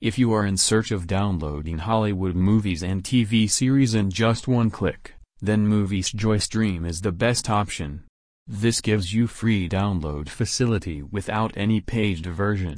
If you are in search of downloading Hollywood movies and TV series in just one click, then Movies Joy Stream is the best option. This gives you free download facility without any paged version.